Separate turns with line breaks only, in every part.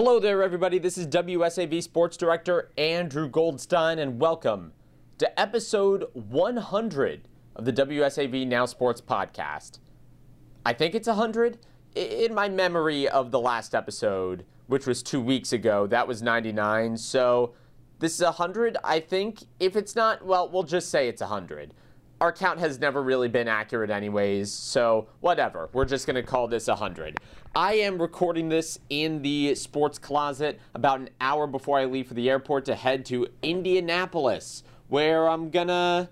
Hello there, everybody. This is WSAV Sports Director Andrew Goldstein, and welcome to episode 100 of the WSAV Now Sports Podcast. I think it's 100. In my memory of the last episode, which was two weeks ago, that was 99. So this is 100, I think. If it's not, well, we'll just say it's 100 our count has never really been accurate anyways, so whatever. We're just going to call this 100. I am recording this in the sports closet about an hour before I leave for the airport to head to Indianapolis, where I'm going to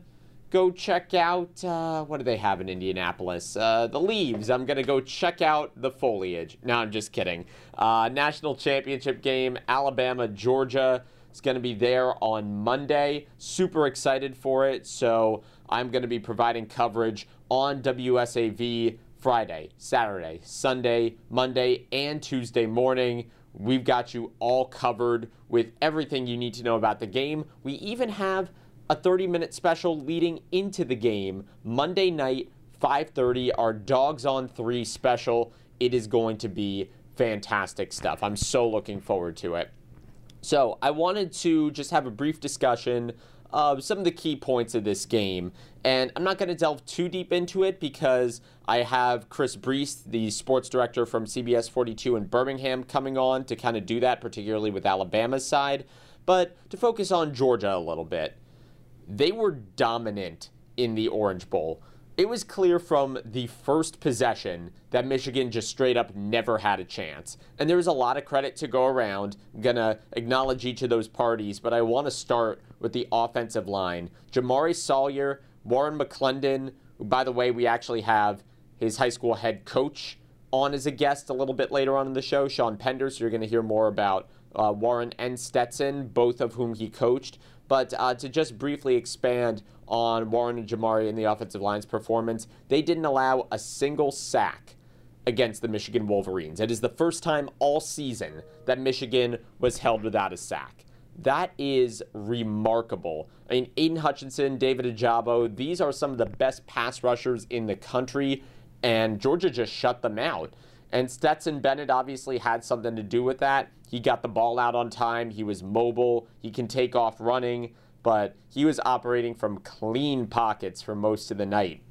go check out uh, what do they have in Indianapolis? Uh, the leaves. I'm going to go check out the foliage. No, I'm just kidding. Uh, national championship game, Alabama, Georgia. is going to be there on Monday. Super excited for it. So I'm going to be providing coverage on WSAV Friday, Saturday, Sunday, Monday, and Tuesday morning. We've got you all covered with everything you need to know about the game. We even have a 30 minute special leading into the game Monday night, 5:30, our Dogs on 3 special. It is going to be fantastic stuff. I'm so looking forward to it. So, I wanted to just have a brief discussion uh, some of the key points of this game. And I'm not going to delve too deep into it because I have Chris Brees, the sports director from CBS 42 in Birmingham, coming on to kind of do that, particularly with Alabama's side. But to focus on Georgia a little bit, they were dominant in the Orange Bowl it was clear from the first possession that Michigan just straight up never had a chance. And there was a lot of credit to go around. I'm to acknowledge each of those parties, but I want to start with the offensive line. Jamaree Salyer, Warren McClendon, who, by the way, we actually have his high school head coach on as a guest a little bit later on in the show, Sean Pender. So you're going to hear more about uh, Warren and Stetson, both of whom he coached. But uh, to just briefly expand on Warren and Jamaree in the offensive line's performance, they didn't allow a single sack against the Michigan Wolverines. It is the first time all season that Michigan was held without a sack. That is remarkable. I mean, Aidan Hutchinson, David Ojabo, these are some of the best pass rushers in the country, and Georgia just shut them out. And Stetson Bennett obviously had something to do with that. He got the ball out on time. He was mobile. He can take off running, but he was operating from clean pockets for most of the night.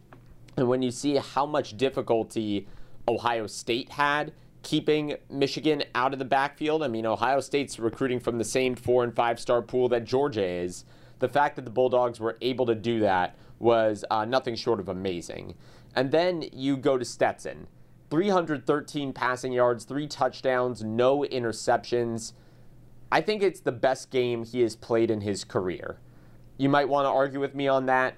And when you see how much difficulty Ohio State had keeping Michigan out of the backfield, I mean, Ohio State's recruiting from the same four and five star pool that Georgia is. The fact that the Bulldogs were able to do that was uh, nothing short of amazing. And then you go to Stetson. 313 passing yards, three touchdowns, no interceptions. I think it's the best game he has played in his career. You might want to argue with me on that.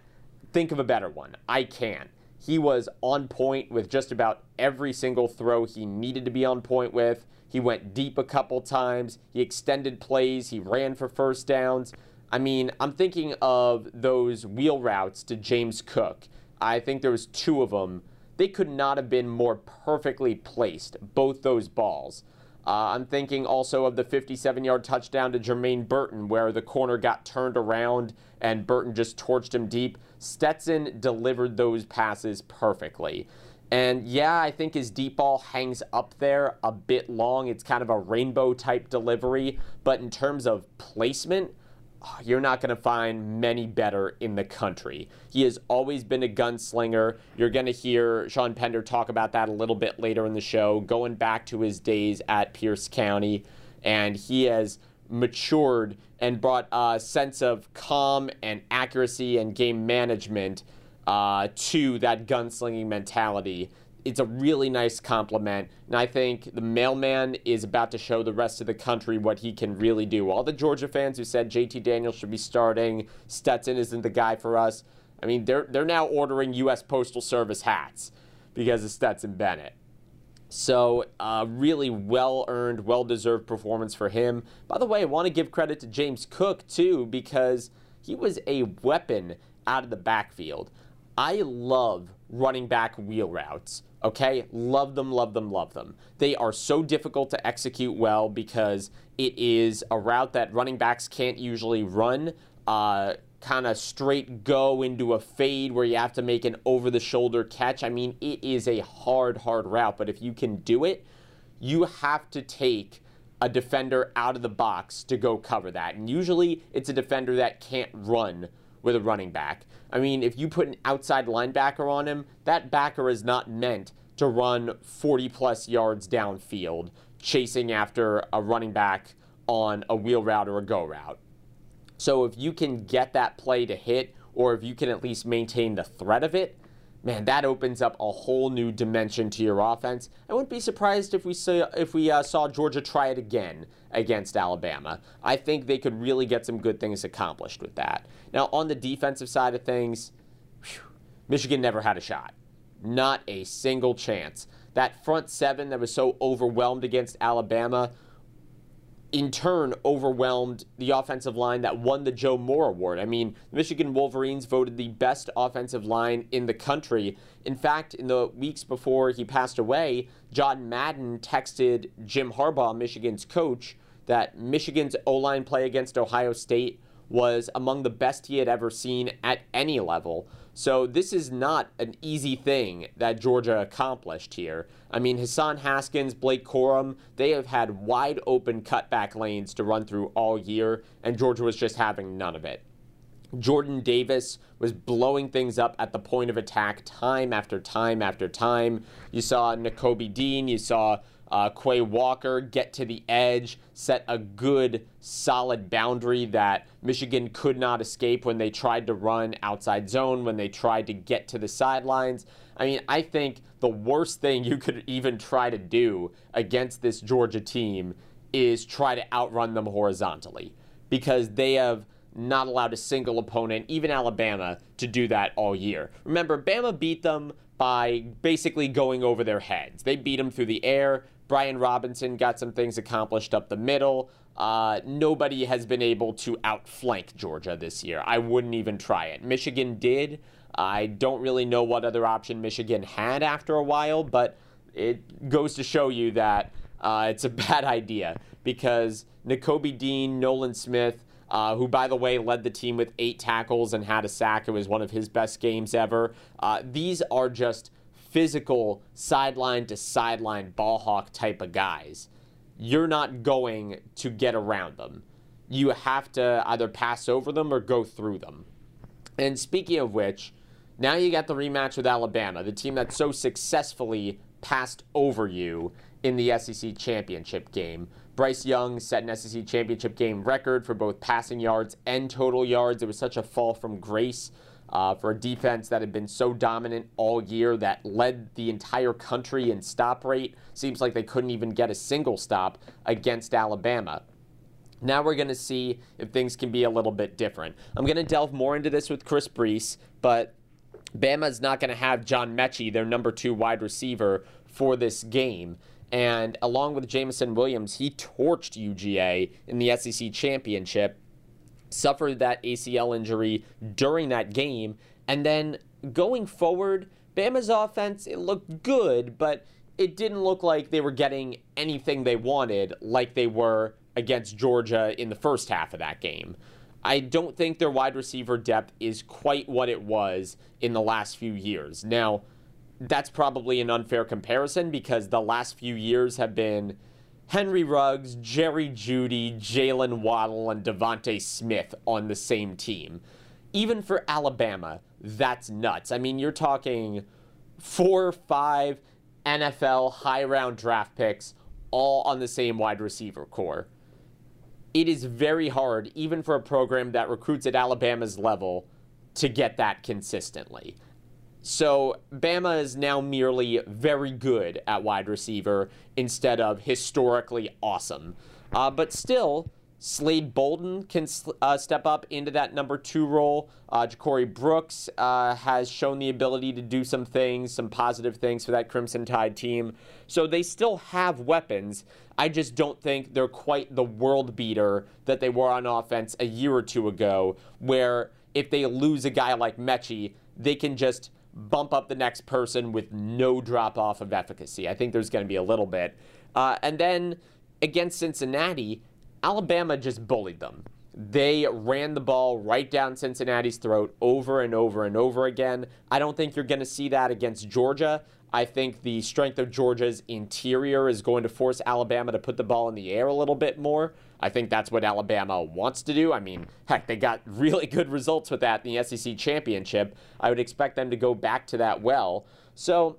Think of a better one. I can't. He was on point with just about every single throw he needed to be on point with. He went deep a couple times. He extended plays. He ran for first downs. I mean, I'm thinking of those wheel routes to James Cook. I think there was two of them they could not have been more perfectly placed, both those balls. Uh, I'm thinking also of the 57 yard touchdown to Jermaine Burton, where the corner got turned around and Burton just torched him deep. Stetson delivered those passes perfectly. And yeah, I think his deep ball hangs up there a bit long. It's kind of a rainbow type delivery, but in terms of placement, you're not going to find many better in the country. He has always been a gunslinger. You're going to hear Sean Pender talk about that a little bit later in the show, going back to his days at Pierce County. And he has matured and brought a sense of calm and accuracy and game management uh, to that gunslinging mentality it's a really nice complement. And I think the mailman is about to show the rest of the country what he can really do. All the Georgia fans who said JT Daniels should be starting, Stetson isn't the guy for us. I mean, they're they're now ordering U.S. Postal Service hats because of Stetson Bennett. So, uh, really well earned, well deserved performance for him. By the way, I want to give credit to James Cook, too, because he was a weapon out of the backfield. I love running back wheel routes. Okay, love them, love them, love them. They are so difficult to execute well because it is a route that running backs can't usually run. Uh, kind of straight go into a fade where you have to make an over the shoulder catch. I mean, it is a hard, hard route, but if you can do it, you have to take a defender out of the box to go cover that. And usually it's a defender that can't run with a running back. I mean, if you put an outside linebacker on him, that backer is not meant to run 40 plus yards downfield, chasing after a running back on a wheel route or a go route. So if you can get that play to hit, or if you can at least maintain the threat of it, man, that opens up a whole new dimension to your offense. I wouldn't be surprised if we saw if we uh, saw Georgia try it again against Alabama. I think they could really get some good things accomplished with that. Now, on the defensive side of things, whew, Michigan never had a shot. Not a single chance. That front seven that was so overwhelmed against Alabama in turn overwhelmed the offensive line that won the Joe Moore Award. I mean, Michigan Wolverines voted the best offensive line in the country. In fact, in the weeks before he passed away, John Madden texted Jim Harbaugh, Michigan's coach, that Michigan's O line play against Ohio State was among the best he had ever seen at any level. So this is not an easy thing that Georgia accomplished here. I mean, Hassan Haskins, Blake Corum, they have had wide open cutback lanes to run through all year, and Georgia was just having none of it. Jordan Davis was blowing things up at the point of attack time after time after time. You saw Nakobe Dean, you saw uh, Quay Walker get to the edge, set a good, solid boundary that Michigan could not escape when they tried to run outside zone, when they tried to get to the sidelines. I mean, I think the worst thing you could even try to do against this Georgia team is try to outrun them horizontally because they have not allowed a single opponent, even Alabama, to do that all year. Remember, Bama beat them by basically going over their heads. They beat them through the air. Brian Robinson got some things accomplished up the middle. Uh, nobody has been able to outflank Georgia this year. I wouldn't even try it. Michigan did. I don't really know what other option Michigan had after a while, but it goes to show you that uh, it's a bad idea because Nakobe Dean, Nolan Smith, uh, who, by the way, led the team with eight tackles and had a sack. It was one of his best games ever. Uh, these are just physical sideline to sideline ball hawk type of guys. You're not going to get around them. You have to either pass over them or go through them. And speaking of which, now you got the rematch with Alabama, the team that so successfully passed over you in the SEC championship game. Bryce Young set an SEC championship game record for both passing yards and total yards. It was such a fall from grace uh, for a defense that had been so dominant all year that led the entire country in stop rate. Seems like they couldn't even get a single stop against Alabama. Now we're going to see if things can be a little bit different. I'm going to delve more into this with Chris Brees, but Bama's not going to have John Metchie, their number two wide receiver, for this game. And along with Jameson Williams, he torched UGA in the SEC championship suffered that ACL injury during that game. And then going forward, Bama's offense, it looked good, but it didn't look like they were getting anything they wanted like they were against Georgia in the first half of that game. I don't think their wide receiver depth is quite what it was in the last few years. Now, that's probably an unfair comparison because the last few years have been Henry Ruggs, Jerry Jeudy, Jaylen Waddle, and DeVonta Smith on the same team. Even for Alabama, that's nuts. I mean, you're talking four five NFL high round draft picks all on the same wide receiver corps. It is very hard, even for a program that recruits at Alabama's level, to get that consistently. So Bama is now merely very good at wide receiver instead of historically awesome. Uh, but still, Slade Bolden can uh, step up into that number two role. Uh, Ja'Corey Brooks uh, has shown the ability to do some things, some positive things for that Crimson Tide team. So they still have weapons. I just don't think they're quite the world beater that they were on offense a year or two ago, where if they lose a guy like Metchie, they can just bump up the next person with no drop off of efficacy. I think there's going to be a little bit. Uh, and then against Cincinnati, Alabama just bullied them. They ran the ball right down Cincinnati's throat over and over and over again. I don't think you're going to see that against Georgia. I think the strength of Georgia's interior is going to force Alabama to put the ball in the air a little bit more. I think that's what Alabama wants to do. I mean, heck, they got really good results with that in the SEC championship. I would expect them to go back to that well. So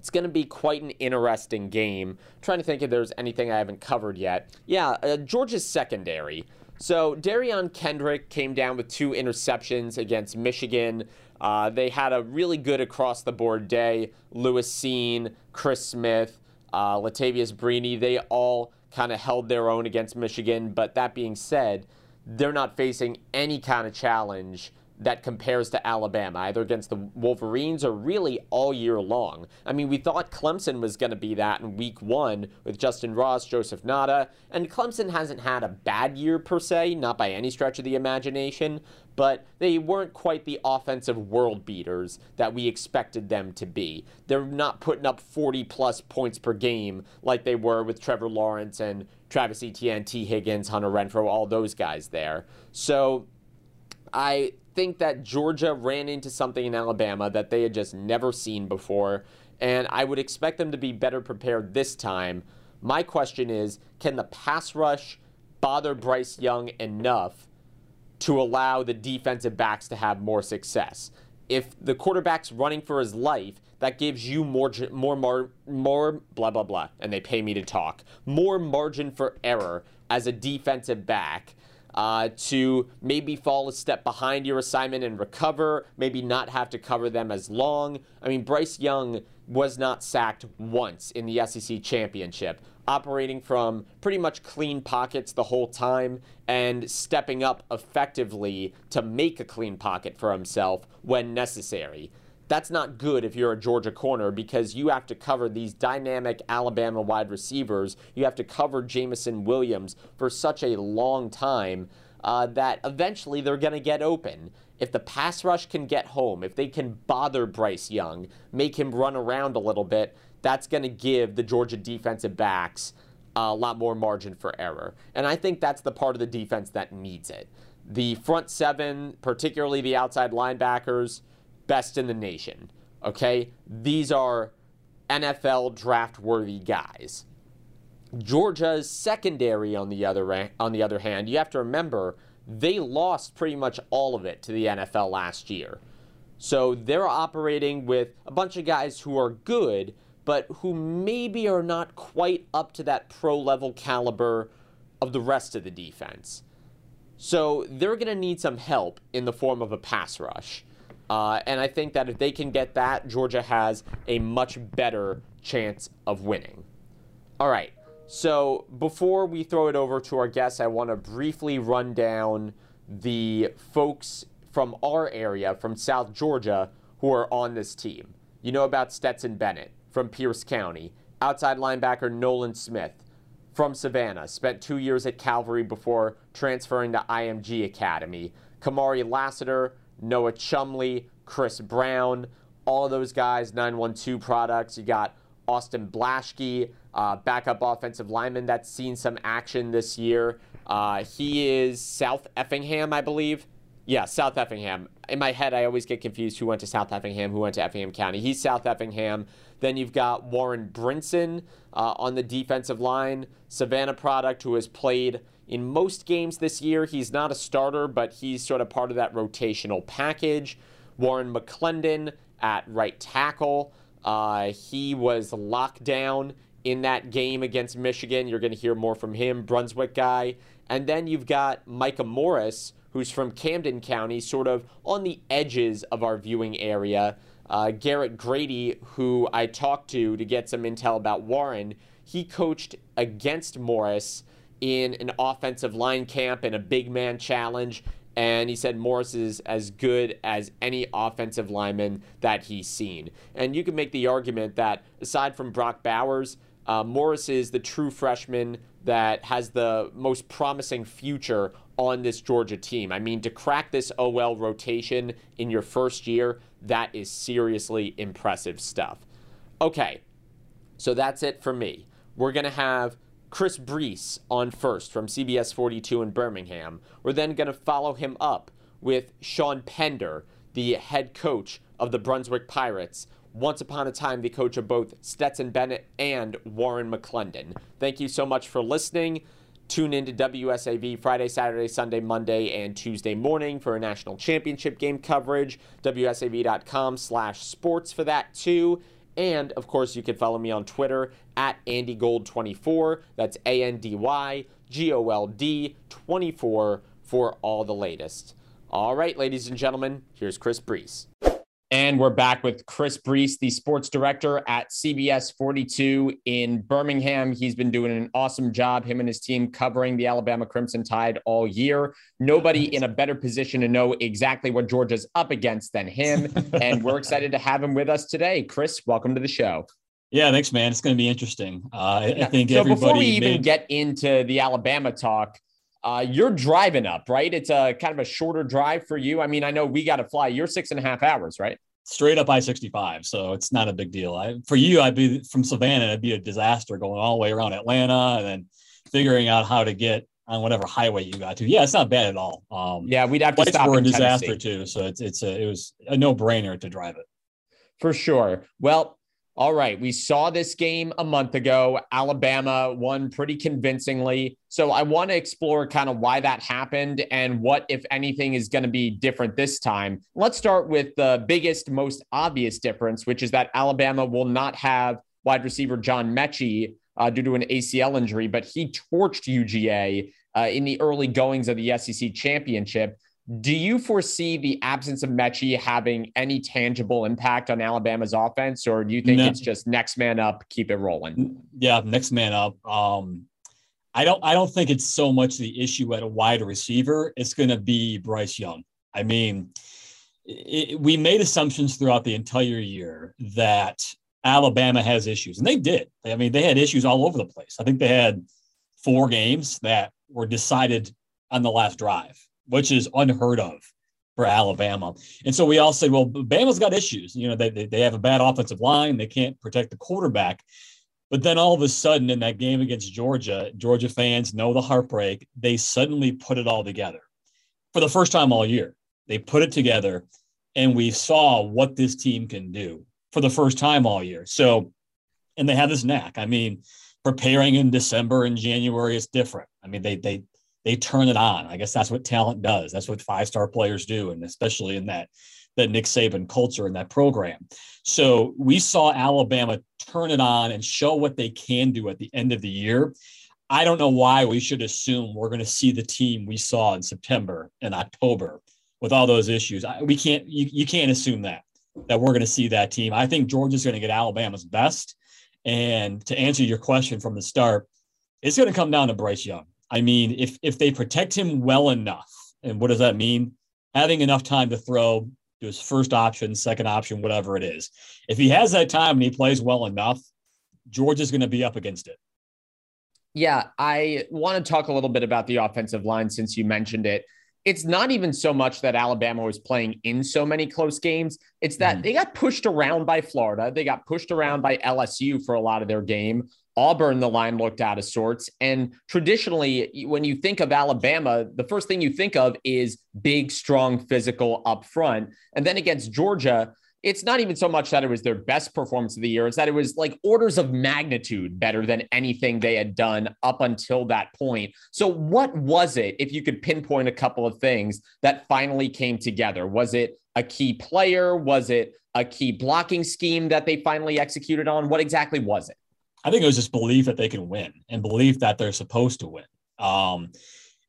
it's going to be quite an interesting game. I'm trying to think if there's anything I haven't covered yet. Yeah, uh, Georgia's secondary. So Derion Kendrick came down with two interceptions against Michigan. Uh, they had a really good across the board day. Lewis Cine, Chris Smith, uh, Latavius Brini, they all kind of held their own against Michigan. But that being said, they're not facing any kind of challenge that compares to Alabama, either against the Wolverines or really all year long. I mean, we thought Clemson was going to be that in week one with Justyn Ross, Joseph Ngata, and Clemson hasn't had a bad year per se, not by any stretch of the imagination, but they weren't quite the offensive world beaters that we expected them to be. They're not putting up 40 plus points per game like they were with Trevor Lawrence and Travis Etienne, Tee Higgins, Hunter Renfrow, all those guys there. So I think that Georgia ran into something in Alabama that they had just never seen before, and I would expect them to be better prepared this time. My question is can the pass rush bother Bryce Young enough to allow the defensive backs to have more success? If the quarterback's running for his life, that gives you more, more, more, more, blah, blah, blah, and they pay me to talk, more margin for error as a defensive back uh, to maybe fall a step behind your assignment and recover, maybe not have to cover them as long. I mean, Bryce Young was not sacked once in the SEC championship, operating from pretty much clean pockets the whole time and stepping up effectively to make a clean pocket for himself when necessary. That's not good if you're a Georgia corner because you have to cover these dynamic Alabama wide receivers. You have to cover Jameson Williams for such a long time uh, that eventually they're going to get open. If the pass rush can get home, if they can bother Bryce Young, make him run around a little bit, that's going to give the Georgia defensive backs a lot more margin for error. And I think that's the part of the defense that needs it. The front seven, particularly the outside linebackers, best in the nation. Okay? These are NFL draft worthy guys. Georgia's secondary, on the other on the other hand, you have to remember they lost pretty much all of it to the NFL last year. So they're operating with a bunch of guys who are good, but who maybe are not quite up to that pro level caliber of the rest of the defense. So they're going to need some help in the form of a pass rush. Uh, and I think that if they can get that, Georgia has a much better chance of winning. All right. So before we throw it over to our guests, I want to briefly run down the folks from our area, from South Georgia, who are on this team. You know about Stetson Bennett from Pierce County, outside linebacker Nolan Smith from Savannah, spent two years at Calvary before transferring to IMG Academy. Kamari Lassiter Noah Chumley, Chris Brown, all of those guys, 912 products. You got Austin Blaske, uh, backup offensive lineman that's seen some action this year. Uh, he is South Effingham, I believe. Yeah, South Effingham. In my head, I always get confused who went to South Effingham, who went to Effingham County. He's South Effingham. Then you've got Warren Brinson uh, on the defensive line, Savannah product, who has played in most games this year. He's not a starter, but he's sort of part of that rotational package. Warren McClendon at right tackle. Uh, he was locked down in that game against Michigan. You're going to hear more from him, Brunswick guy. And then you've got Micah Morris, who's from Camden County, sort of on the edges of our viewing area. Uh, Garrett Grady, who I talked to to get some intel about Warren, he coached against Morris in an offensive line camp and a big man challenge. And he said Morris is as good as any offensive lineman that he's seen. And you can make the argument that aside from Brock Bowers, uh, Morris is the true freshman that has the most promising future on this Georgia team. I mean, to crack this OL rotation in your first year, that is seriously impressive stuff. Okay, so that's it for me. We're going to have Chris Brees on first from CBS 42 in Birmingham. We're then going to follow him up with Sean Pender, the head coach of the Brunswick Pirates. Once upon a time, the coach of both Stetson Bennett and Warren McClendon. Thank you so much for listening. Tune in to WSAV Friday, Saturday, Sunday, Monday, and Tuesday morning for a national championship game coverage. WSAV.com slash sports for that too. And of course, you can follow me on Twitter at AndyGold24. That's A N D Y G O L D 24 for all the latest. All right, ladies and gentlemen, here's Chris Brees. And we're back with Chris Brees, the sports director at CBS 42 in Birmingham. He's been doing an awesome job, him and his team, covering the Alabama Crimson Tide all year. Nobody in a better position to know exactly what Georgia's up against than him. and we're excited to have him with us today. Chris, welcome to the show.
Yeah, thanks, man. It's going to be interesting. Uh, I, yeah. I think
so.
Before
we even made... get into the Alabama talk, uh, you're driving up, right? It's a kind of a shorter drive for you. I mean, I know we got to fly. You're six and a half hours, right?
Straight up I 65. So it's not a big deal. I, for you, I'd be from Savannah, it'd be a disaster going all the way around Atlanta and then figuring out how to get on whatever highway you got to. Yeah, it's not bad at all.
Um, yeah, we'd have to stop.
Were a disaster too, so it's it's a it was a no brainer to drive it.
For sure. Well, all right, we saw this game a month ago. Alabama won pretty convincingly. So I want to explore kind of why that happened and what, if anything, is going to be different this time. Let's start with the biggest, most obvious difference, which is that Alabama will not have wide receiver John Metchie uh, due to an ACL injury, but he torched UGA uh, in the early goings of the SEC championship. Do you foresee the absence of Metchie having any tangible impact on Alabama's offense, or do you think no. it's just next man up, keep it rolling?
Yeah, next man up. Um, I don't. I don't think it's so much the issue at a wide receiver. It's going to be Bryce Young. I mean, it, we made assumptions throughout the entire year that Alabama has issues, and they did. I mean, they had issues all over the place. I think they had four games that were decided on the last drive which is unheard of for Alabama. And so we all say, well, Bama's got issues. You know, they, they have a bad offensive line, they can't protect the quarterback. But then all of a sudden, in that game against Georgia, Georgia fans know the heartbreak. They suddenly put it all together for the first time all year. They put it together, and we saw what this team can do for the first time all year. So, and they have this knack. I mean, preparing in December and January is different. I mean, they they they turn it on. I guess that's what talent does. That's what five star players do, and especially in that that Nick Saban culture in that program. So we saw Alabama turn it on and show what they can do at the end of the year. I don't know why we should assume we're going to see the team we saw in September and October with all those issues. We can't you, you can't assume that that we're going to see that team. I think Georgia's going to get Alabama's best. And to answer your question from the start, it's going to come down to Bryce Young. I mean, if if they protect him well enough, and what does that mean? Having enough time to throw to his first option, second option, whatever it is. If he has that time and he plays well enough, George is going to be up against it.
Yeah, I want to talk a little bit about the offensive line since you mentioned it. It's not even so much that Alabama was playing in so many close games. It's that mm. they got pushed around by Florida. They got pushed around by LSU for a lot of their game. Auburn, the line looked out of sorts. And traditionally, when you think of Alabama, the first thing you think of is big, strong, physical up front. And then against Georgia, it's not even so much that it was their best performance of the year, it's that it was like orders of magnitude better than anything they had done up until that point. So, what was it, if you could pinpoint a couple of things that finally came together? Was it a key player? Was it a key blocking scheme that they finally executed on? What exactly was it?
I think it was just belief that they can win and belief that they're supposed to win. Um,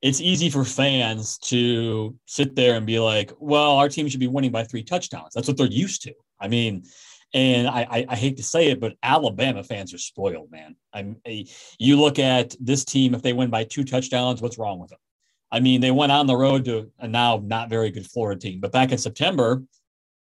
it's easy for fans to sit there and be like, well, our team should be winning by three touchdowns. That's what they're used to. I mean, and I, I, I hate to say it, but Alabama fans are spoiled, man. I'm, you look at this team, if they win by two touchdowns, what's wrong with them? I mean, they went on the road to a now not very good Florida team, but back in September,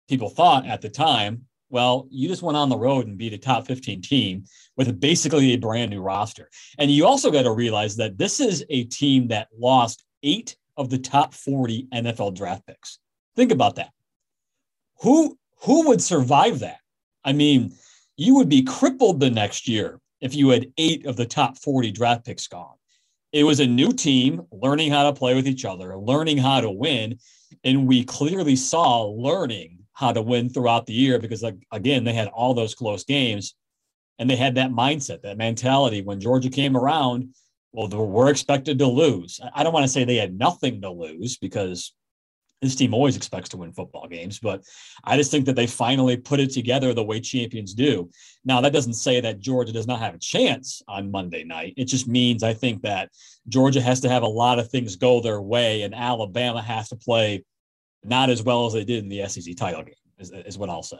people thought at the time well, you just went on the road and beat a top 15 team with basically a brand new roster. And you also got to realize that this is a team that lost eight of the top 40 NFL draft picks. Think about that. Who who would survive that? I mean, you would be crippled the next year if you had eight of the top 40 draft picks gone. It was a new team learning how to play with each other, learning how to win. And we clearly saw learning how to win throughout the year because, again, they had all those close games and they had that mindset, that mentality. When Georgia came around, well, we're expected to lose. I don't want to say they had nothing to lose because this team always expects to win football games, but I just think that they finally put it together the way champions do. Now, that doesn't say that Georgia does not have a chance on Monday night. It just means I think that Georgia has to have a lot of things go their way, and Alabama has to play not as well as they did in the SEC title game, is, is what I'll say.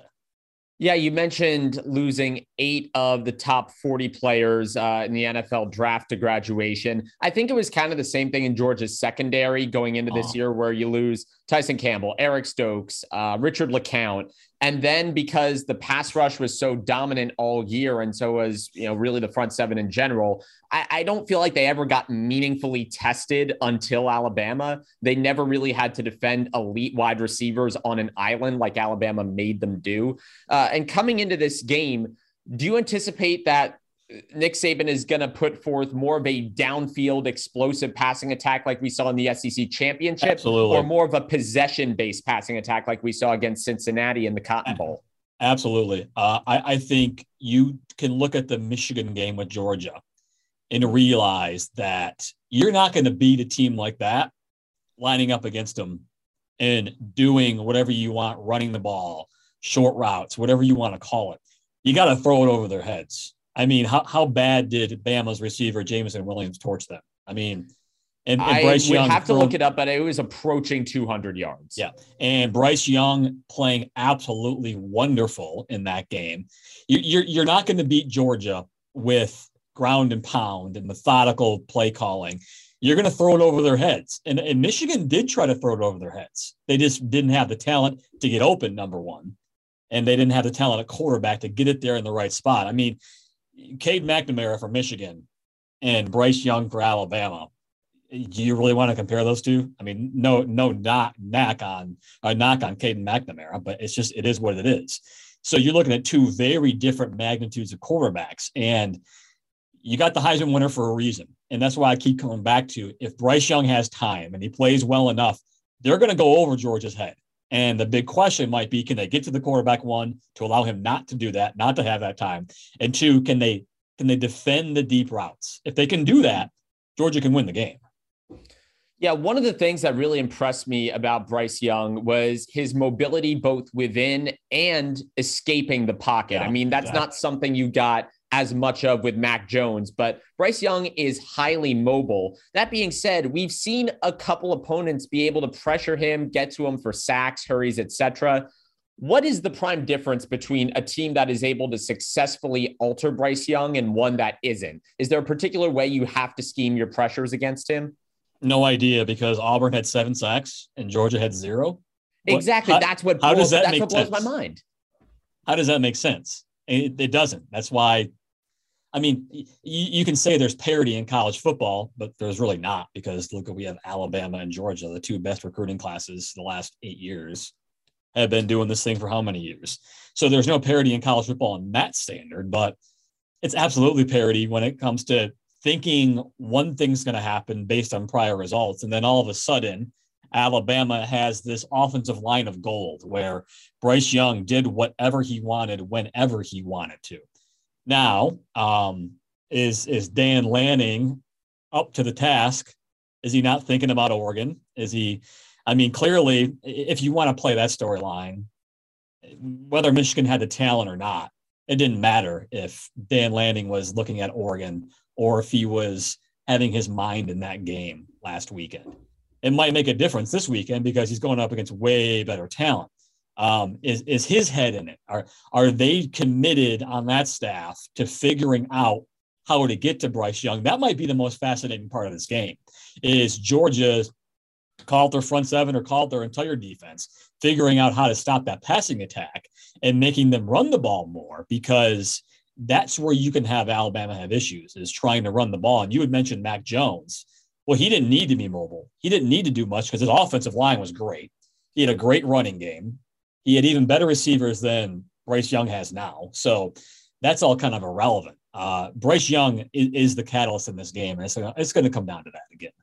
Yeah, you mentioned losing eight of the top 40 players uh, in the NFL draft to graduation. I think it was kind of the same thing in Georgia's secondary going into this oh. year, where you lose Tyson Campbell, Eric Stokes, uh, Richard LeCounte. And then because the pass rush was so dominant all year, and so was, you know, really the front seven in general, I, I, don't feel like they ever got meaningfully tested until Alabama. They never really had to defend elite wide receivers on an island like Alabama made them do. Uh, and coming into this game, do you anticipate that Nick Saban is going to put forth more of a downfield explosive passing attack like we saw in the SEC championship
Absolutely.
or more of a possession based passing attack like we saw against Cincinnati in the Cotton Bowl?
Absolutely. Uh, I, I think you can look at the Michigan game with Georgia and realize that you're not going to beat a team like that lining up against them and doing whatever you want, running the ball, short routes, whatever you want to call it. You got to throw it over their heads I mean, how, how bad did Bama's receiver Jameson Williams torch them? I mean,
and, and Bryce I Young would have to look it up, but it was approaching 200 yards.
Yeah, and Bryce Young playing absolutely wonderful in that game. You, you're you're not going to beat Georgia with ground and pound and methodical play calling. You're going to throw it over their heads, and, and Michigan did try to throw it over their heads. They just didn't have the talent to get open. Number one, and they didn't have the talent at quarterback to get it there in the right spot. I mean, Cade McNamara for Michigan and Bryce Young for Alabama. Do you really want to compare those two? I mean, no, no, not knock on a knock on Caden McNamara, but it's just it is what it is. So you're looking at two very different magnitudes of quarterbacks, and you got the Heisman winner for a reason, and that's why I keep coming back to if Bryce Young has time and he plays well enough, they're going to go over Georgia's head. And the big question might be can they get to the quarterback one to allow him not to do that, not to have that time? And two, can they can they defend the deep routes? If they can do that, Georgia can win the game.
Yeah, one of the things that really impressed me about Bryce Young was his mobility both within and escaping the pocket. Yeah, I mean, that's exactly. not something you got as much of with Mac Jones, but Bryce Young is highly mobile. That being said, we've seen a couple opponents be able to pressure him, get to him for sacks, hurries, etc. What is the prime difference between a team that is able to successfully alter Bryce Young and one that isn't? Is there a particular way you have to scheme your pressures against him?
No idea because Auburn had seven sacks and Georgia had zero.
Exactly. How, that's what blows, how does that that's what blows sense? my mind.
How does that make sense? It, it doesn't. That's why I mean, you, you, can say there's parity in college football, but there's really not because look, we have Alabama and Georgia, the two best recruiting classes the last eight years, have been doing this thing for how many years? So there's no parity in college football in that standard, but it's absolutely parity when it comes to thinking one thing's going to happen based on prior results. And then all of a sudden, Alabama has this offensive line of gold where Bryce Young did whatever he wanted whenever he wanted to. Now, um, is is Dan Lanning up to the task? Is he not thinking about Oregon? Is he? I mean, clearly, if you want to play that storyline, whether Michigan had the talent or not, it didn't matter if Dan Lanning was looking at Oregon or if he was having his mind in that game last weekend. It might make a difference this weekend because he's going up against way better talent um, is is his head in it? Are are they committed on that staff to figuring out how to get to Bryce Young? That might be the most fascinating part of this game. Is Georgia called their front seven or called their entire defense figuring out how to stop that passing attack and making them run the ball more because that's where you can have Alabama have issues is trying to run the ball. And you had mentioned Mac Jones. Well, he didn't need to be mobile. He didn't need to do much because his offensive line was great. He had a great running game he had even better receivers than Bryce Young has now. So that's all kind of irrelevant. uh, Bryce Young is, is, the catalyst in this game, and it's, it's going to come down to that again.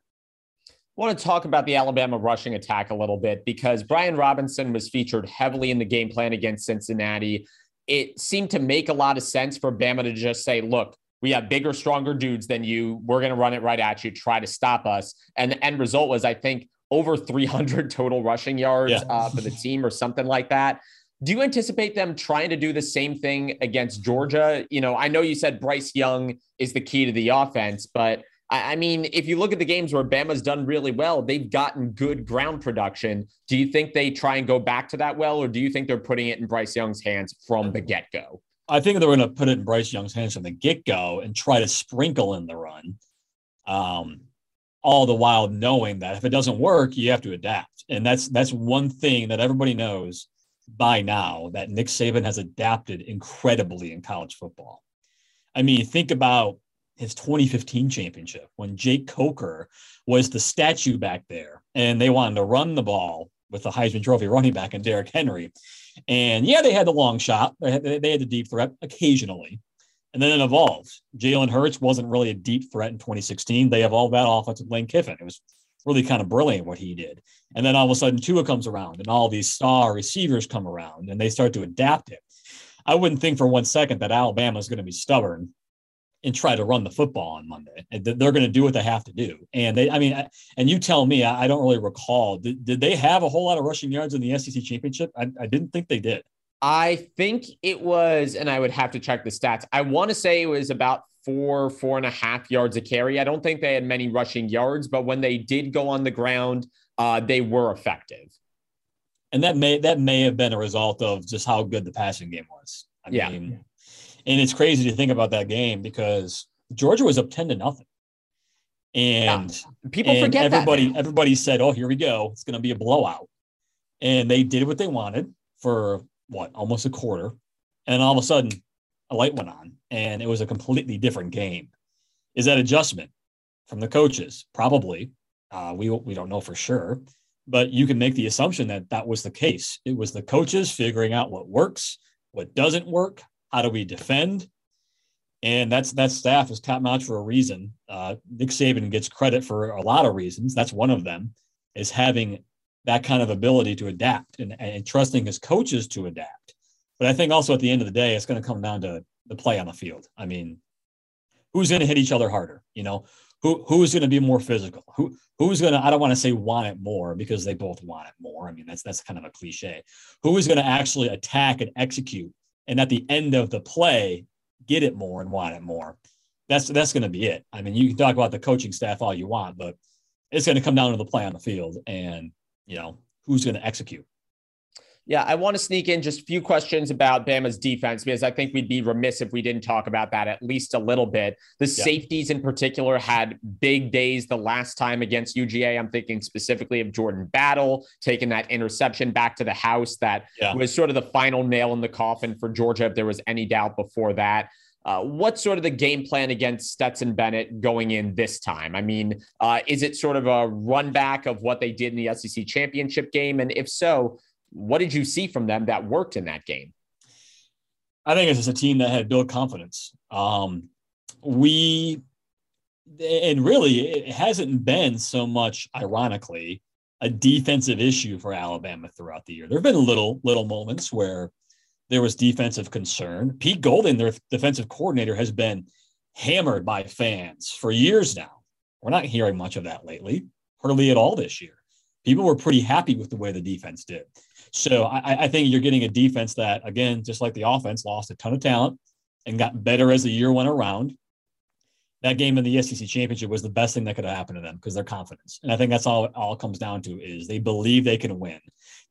I want to talk about the Alabama rushing attack a little bit because Brian Robinson was featured heavily in the game plan against Cincinnati. It seemed to make a lot of sense for Bama to just say, look, we have bigger, stronger dudes than you. We're going to run it right at you, try to stop us. And the end result was, I think, over 300 total rushing yards yeah. uh, for the team or something like that. Do you anticipate them trying to do the same thing against Georgia? You know, I know you said Bryce Young is the key to the offense, but I mean, if you look at the games where Bama's done really well, they've gotten good ground production. Do you think they try and go back to that well, or do you think they're putting it in Bryce Young's hands from the get go?
I think they're going to put it in Bryce Young's hands from the get go and try to sprinkle in the run. Um, all the while knowing that if it doesn't work, you have to adapt. And that's that's one thing that everybody knows by now that Nick Saban has adapted incredibly in college football. I mean, think about his 2015 championship when Jake Coker was the statue back there and they wanted to run the ball with the Heisman Trophy running back and Derrick Henry. And yeah, they had the long shot, they had, they had the deep threat occasionally. And then it evolved. Jalen Hurts wasn't really a deep threat in 2016. They evolved that offense with Lane Kiffin. It was really kind of brilliant what he did. And then all of a sudden, Tua comes around and all these star receivers come around and they start to adapt it. I wouldn't think for one second that Alabama is going to be stubborn and try to run the football on Monday. They're going to do what they have to do. And they, I mean, and you tell me, I don't really recall. Did, did they have a whole lot of rushing yards in the SEC championship? I, I didn't think they did.
I think it was, and I would have to check the stats. I want to say it was about four, four and a half yards a carry. I don't think they had many rushing yards, but when they did go on the ground, uh, they were effective.
And that may that may have been a result of just how good the passing game was. I yeah. mean, and it's crazy to think about that game because Georgia was up ten to nothing, and
yeah. people
and
forget
everybody. That everybody said, "Oh, here we go. It's going to be a blowout," and they did what they wanted for what almost a quarter, and all of a sudden, a light went on, and it was a completely different game. Is that adjustment from the coaches? Probably. Uh, we we don't know for sure, but you can make the assumption that that was the case. It was the coaches figuring out what works, what doesn't work, how do we defend, and that's that staff is top notch for a reason. Uh, Nick Saban gets credit for a lot of reasons. That's one of them is having that kind of ability to adapt and, and trusting his coaches to adapt. But I think also at the end of the day, it's going to come down to the play on the field. I mean, who's going to hit each other harder? You know, who who's going to be more physical? Who who's going to? I don't want to say want it more because they both want it more. I mean, that's that's kind of a cliche. Who is going to actually attack and execute, and at the end of the play, get it more and want it more? That's that's going to be it. I mean, you can talk about the coaching staff all you want, but it's going to come down to the play on the field, and you know who's going to execute.
Yeah, I want to sneak in just a few questions about Bama's defense because I think we'd be remiss if we didn't talk about that at least a little bit. The yeah. safeties in particular had big days the last time against UGA. I'm thinking specifically of Jordan Battle taking that interception back to the house that yeah. was sort of the final nail in the coffin for Georgia, if there was any doubt before that. Uh, what's sort of the game plan against Stetson Bennett going in this time? I mean, uh, is it sort of a run back of what they did in the SEC championship game? And if so, what did you see from them that worked in that game?
I think it's just a team that had built confidence. Um, we, and really, it hasn't been so much, ironically, a defensive issue for Alabama throughout the year. There have been little little moments where there was defensive concern. Pete Golding, their defensive coordinator, has been hammered by fans for years now. We're not hearing much of that lately, hardly at all this year. People were pretty happy with the way the defense did. So I, I, think you're getting a defense that, again, just like the offense, lost a ton of talent and got better as the year went around. That game in the SEC championship was the best thing that could have happened to them because their confidence. And I think that's all it all comes down to is they believe they can win.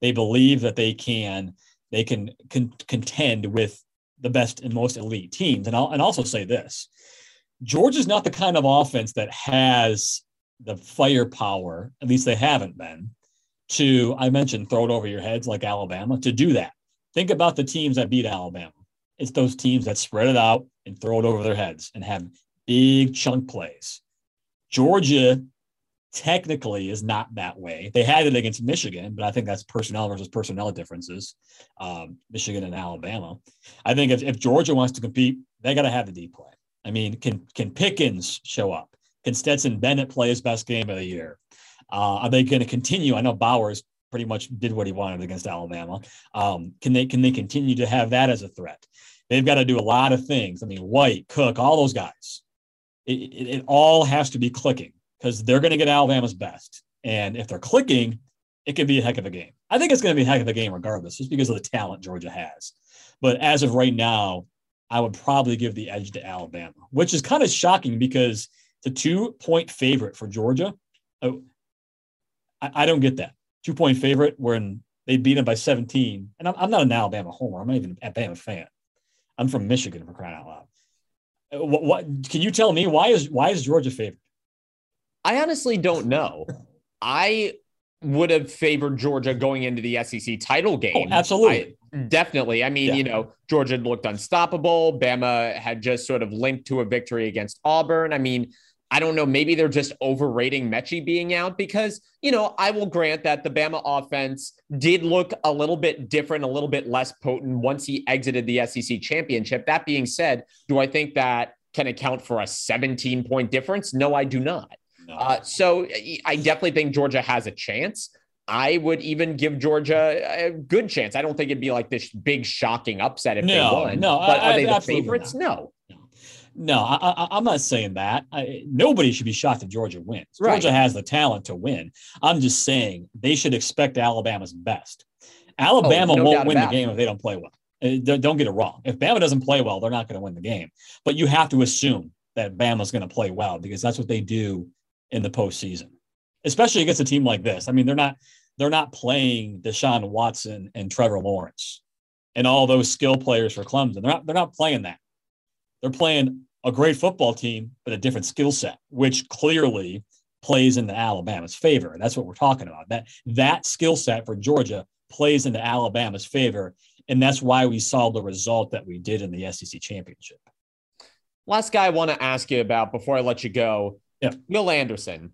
They believe that they can they can con- contend with the best and most elite teams. And I'll and also say this: Georgia's not the kind of offense that has the firepower. At least they haven't been to, I mentioned, throw it over your heads like Alabama, to do that. Think about the teams that beat Alabama. It's those teams that spread it out and throw it over their heads and have big chunk plays. Georgia technically is not that way. They had it against Michigan, but I think that's personnel versus personnel differences. Um, Michigan and Alabama. I think if, if Georgia wants to compete, they got to have the D play. I mean, can can Pickens show up? Can Stetson Bennett play his best game of the year? Uh, are they going to continue? I know Bowers pretty much did what he wanted against Alabama. Um, can they can they continue to have that as a threat? They've got to do a lot of things. I mean, White, Cook, all those guys. It, it, it all has to be clicking because they're going to get Alabama's best. And if they're clicking, it could be a heck of a game. I think it's going to be a heck of a game regardless, just because of the talent Georgia has. But as of right now, I would probably give the edge to Alabama, which is kind of shocking because the two point favorite for Georgia. Oh, I, I, don't get that two point favorite when they beat them by 17. And I'm, I'm, not an Alabama homer. I'm not even an Alabama fan. I'm from Michigan for crying out loud. Uh, what, what can you tell me why is why is Georgia favored?
I honestly don't know. I would have favored Georgia going into the SEC title oh, game.
Oh, absolutely.
I, definitely. I mean, yeah. you know, Georgia looked unstoppable. Bama had just sort of linked to a victory against Auburn. I mean, I don't know. Maybe they're just overrating Metchie being out because, you know, I will grant that the Bama offense did look a little bit different, a little bit less potent once he exited the SEC championship. That being said, do I think that can account for a 17 point difference? No, I do not. No. Uh, so I definitely think Georgia has a chance. I would even give Georgia a good chance. I don't think it'd be like this big shocking upset if no, they won.
No,
but
I,
are they
the
favorites?
No. No, I, am not saying that. I, nobody should be shocked if Georgia wins. Right. Georgia has the talent to win. I'm just saying they should expect Alabama's best. Alabama oh, no won't win the game it. if they don't play well. Uh, don't get it wrong. If Bama doesn't play well, they're not going to win the game. But you have to assume that Bama's going to play well because that's what they do in the postseason, especially against a team like this. I mean, they're not they're not playing Deshaun Watson and Trevor Lawrence and all those skill players for Clemson. They're not they're not playing that. They're playing a great football team, but a different skill set, which clearly plays into Alabama's favor. That's what we're talking about. That that skill set for Georgia plays into Alabama's favor, and that's why we saw the result that we did in the SEC championship.
Last guy I want to ask you about before I let you go
yeah.
Will Anderson,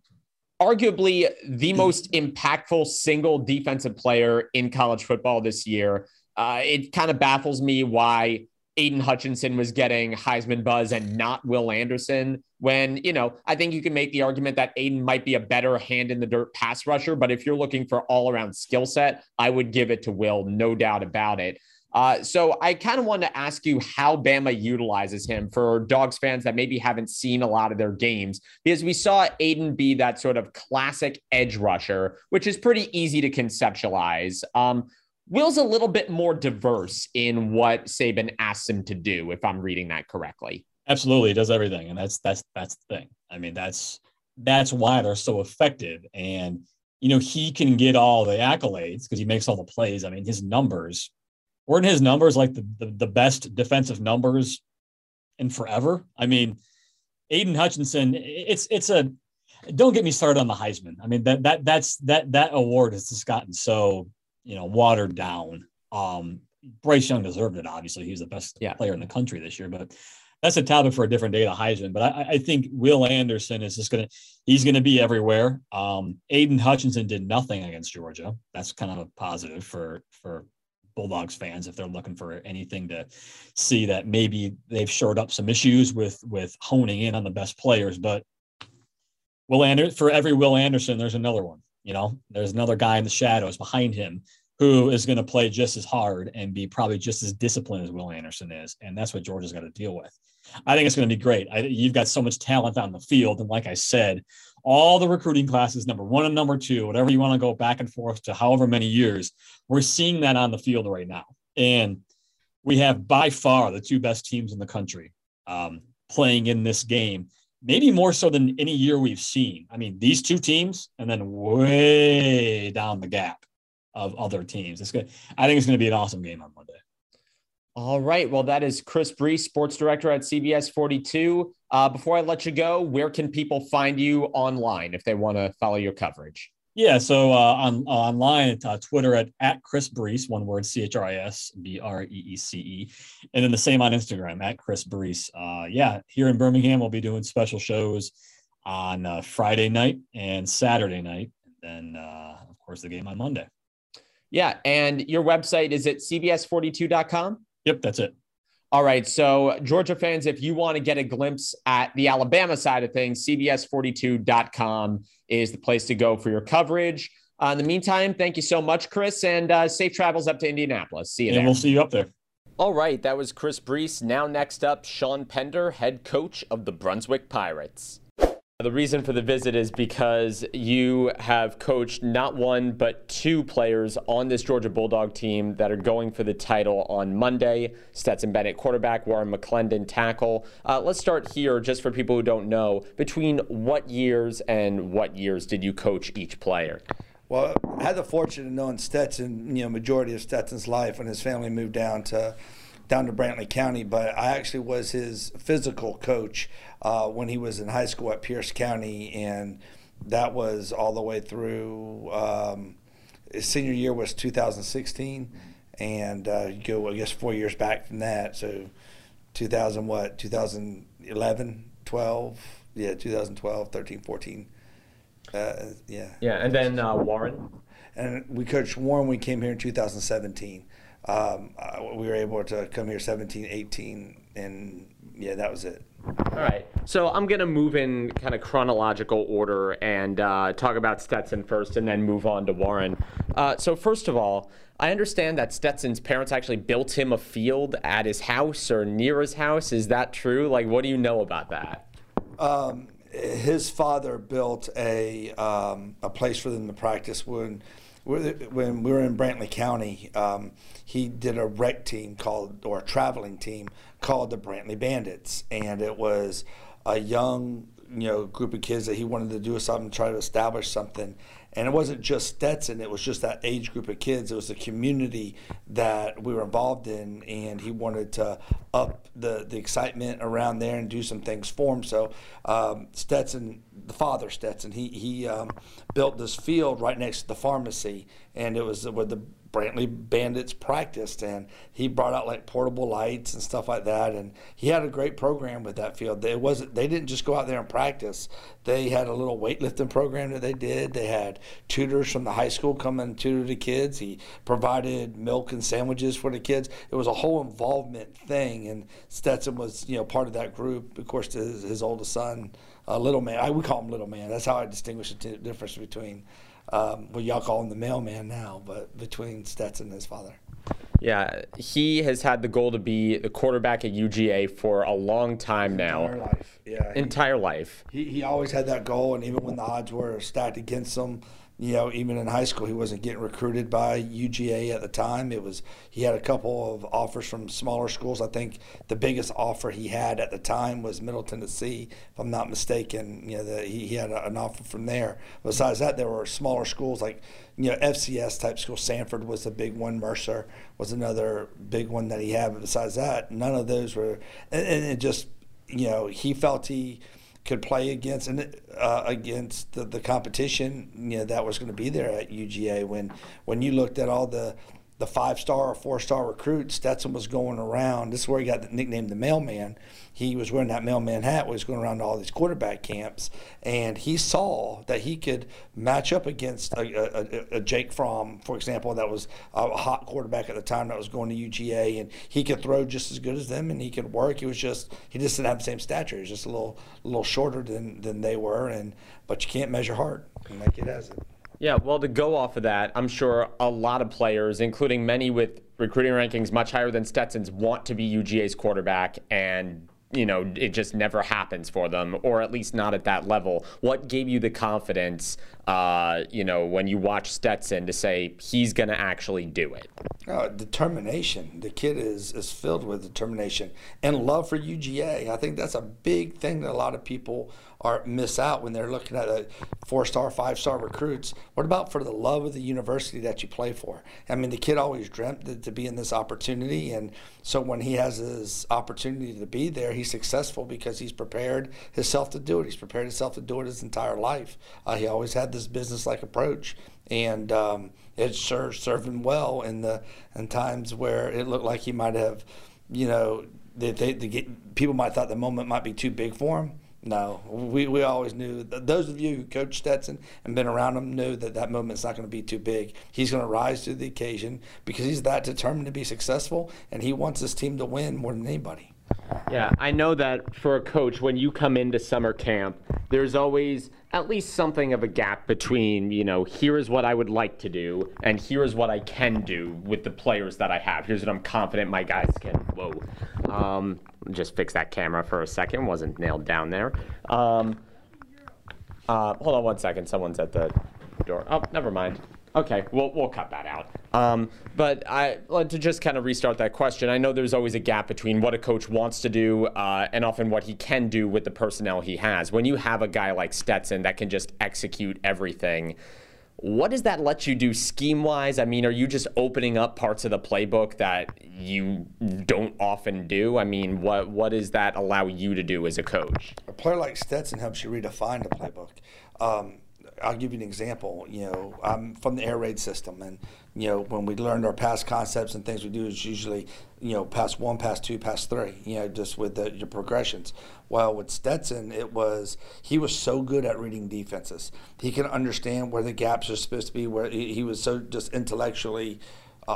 arguably the most impactful single defensive player in college football this year. Uh, it kind of baffles me why Aidan Hutchinson was getting Heisman buzz and not Will Anderson. When, you know, I think you can make the argument that Aidan might be a better hand in the dirt pass rusher, but if you're looking for all around skill set, I would give it to Will, no doubt about it. Uh, so I kind of wanted to ask you how Bama utilizes him for Dogs fans that maybe haven't seen a lot of their games, because we saw Aidan be that sort of classic edge rusher, which is pretty easy to conceptualize. Um, Will's a little bit more diverse in what Saban asks him to do, if I'm reading that correctly.
Absolutely, he does everything, and that's that's that's the thing. I mean, that's that's why they're so effective, and you know he can get all the accolades because he makes all the plays. I mean, his numbers weren't his numbers like the, the, the best defensive numbers in forever? I mean, Aidan Hutchinson, it's it's a don't get me started on the Heisman. I mean that that that's that that award has just gotten so you know watered down. Um, Bryce Young deserved it. Obviously, he's the best yeah. player in the country this year, but that's a topic for a different day to Heisman. But I, I think Will Anderson is just gonna he's gonna be everywhere. Um, Aidan Hutchinson did nothing against Georgia. That's kind of a positive for for Bulldogs fans if they're looking for anything to see that maybe they've shored up some issues with with honing in on the best players. But Will Anderson, for every Will Anderson, there's another one. You know, there's another guy in the shadows behind him who is going to play just as hard and be probably just as disciplined as Will Anderson is, and that's what Georgia's got to deal with. I think it's going to be great. I, you've got so much talent on the field, and like I said, all the recruiting classes, number one and number two, whatever you want to go back and forth to however many years, we're seeing that on the field right now. And we have by far the two best teams in the country um, playing in this game, maybe more so than any year we've seen. I mean, these two teams, and then way down the gap of other teams. It's good. I think it's going to be an awesome game on Monday.
All right. Well, that is Chris Breece, sports director at CBS 42. Uh, before I let you go, where can people find you online if they want to follow your coverage?
Yeah, so uh, on uh, online, uh, Twitter at, at Chris Breece, one word, C H R I S B R E E C E. And then the same on Instagram, at Chris Breece. Uh, yeah, here in Birmingham, we'll be doing special shows on uh, Friday night and Saturday night. And then, uh, of course, the game on Monday.
Yeah, and your website is at cbs42.com?
Yep, that's it.
All right. So, Georgia fans, if you want to get a glimpse at the Alabama side of things, CBS42.com is the place to go for your coverage. Uh, in the meantime, thank you so much, Chris, and uh, safe travels up to Indianapolis. See you
and
there.
we'll see you up there.
All right. That was Chris Breece. Now, next up, Sean Pender, head coach of the Brunswick Pirates. The reason for the visit is because you have coached not one, but two players on this Georgia Bulldog team that are going for the title on Monday. Stetson Bennett, quarterback, Warren McClendon, tackle. Uh, let's start here, just for people who don't know. Between what years and what years did you coach each player?
Well, I had the fortune of knowing Stetson, you know, majority of Stetson's life when his family moved down to down to Brantley County, but I actually was his physical coach uh, when he was in high school at Pierce County, and that was all the way through. Um, his senior year was 2016, and uh, you go I guess four years back from that, so 2000 what 2011, 12, yeah, 2012, 13, 14. Uh, yeah.
Yeah, and then uh, Warren.
And we coached Warren. We came here in 2017. Um, uh, we were able to come here 17, 18, and yeah, that was it.
All right. So I'm going to move in kind of chronological order and uh, talk about Stetson first and then move on to Warren. Uh, so, first of all, I understand that Stetson's parents actually built him a field at his house or near his house. Is that true? Like, what do you know about that?
Um, his father built a, um, a place for them to practice when when we were in Brantley County, um, he did a rec team called, or a traveling team called the Brantley Bandits, and it was a young, you know, group of kids that he wanted to do something, try to establish something, and it wasn't just Stetson; it was just that age group of kids. It was the community that we were involved in, and he wanted to up the the excitement around there and do some things for him. So um, Stetson, the father Stetson, he he um, built this field right next to the pharmacy, and it was where the Brantley Bandits practiced, and he brought out like portable lights and stuff like that. And he had a great program with that field. It wasn't they didn't just go out there and practice. They had a little weightlifting program that they did. They had tutors from the high school come and tutor the kids. He provided milk and sandwiches for the kids. It was a whole involvement thing, and Stetson was you know part of that group. Of course, his, his oldest son, uh, little man. I would call him little man. That's how I distinguish the t- difference between um, well, y'all call him the mailman now, but between Stetson and his father.
Yeah, he has had the goal to be the quarterback at UGA for a long time now.
Entire life, yeah.
Entire life.
He, he always had that goal, and even when the odds were stacked against him, you know, even in high school, he wasn't getting recruited by UGA at the time. It was he had a couple of offers from smaller schools. I think the biggest offer he had at the time was Middle Tennessee, if I'm not mistaken. You know, the, he, he had a, an offer from there. Besides that, there were smaller schools like you know FCS type schools. Samford was a big one. Mercer was another big one that he had. But besides that, none of those were. And, and it just you know he felt he could play against and uh, against the, the competition you know that was going to be there at UGA when when you looked at all the the five star or four star recruits Stetson was going around. This is where he got the nickname the mailman. He was wearing that mailman hat He was going around to all these quarterback camps and he saw that he could match up against a, a, a Jake Fromm for example that was a hot quarterback at the time that was going to UGA and he could throw just as good as them and he could work. He was just he just didn't have the same stature. He was just a little a little shorter than than they were and but you can't measure heart and that has it
yeah, well, to go off of that, I'm sure a lot of players, including many with recruiting rankings much higher than Stetson's, want to be UGA's quarterback and you know, it just never happens for them, or at least not at that level. What gave you the confidence, uh, you know, when you watch Stetson to say he's going to actually do it?
Uh, determination. The kid is is filled with determination and love for UGA. I think that's a big thing that a lot of people are miss out when they're looking at a four star, five star recruits. What about for the love of the university that you play for? I mean, the kid always dreamt to, to be in this opportunity, and so when he has his opportunity to be there, he's successful because he's prepared himself to do it. He's prepared himself to do it his entire life. Uh, he always had this business like approach, and um, it sure served him well in the in times where it looked like he might have, you know, they, they, they get, people might have thought the moment might be too big for him No, we, we always knew. Those of you who coached Stetson and been around him knew that that moment's not going to be too big. He's going to rise to the occasion because he's that determined to be successful, and he wants his team to win more than anybody.
Yeah, I know that for a coach, when you come into summer camp, there's always at least something of a gap between, you know, here is what I would like to do, and here is what I can do with the players that I have. Here's what I'm confident my guys can. Whoa. Um, just fix that camera for a second. Wasn't nailed down there. Um, uh, hold on one second. Someone's at the door. Oh, never mind. Okay, we'll, we'll cut that out. Um, but I to just kind of restart that question. I know there's always a gap between what a coach wants to do uh, and often what he can do with the personnel he has. When you have a guy like Stetson that can just execute everything, what does that let you do scheme wise? I mean, are you just opening up parts of the playbook that you don't often do? I mean, what what does that allow you to do as a coach?
A player like Stetson helps you redefine the playbook. Um, I'll give you an example. You know, I'm from the air raid system, and you know when we learned our pass concepts and things we do is usually you know pass one, pass two, pass three. You know, just with the your progressions. Well, with Stetson, it was he was so good at reading defenses. He could understand where the gaps are supposed to be. Where he, he was so just intellectually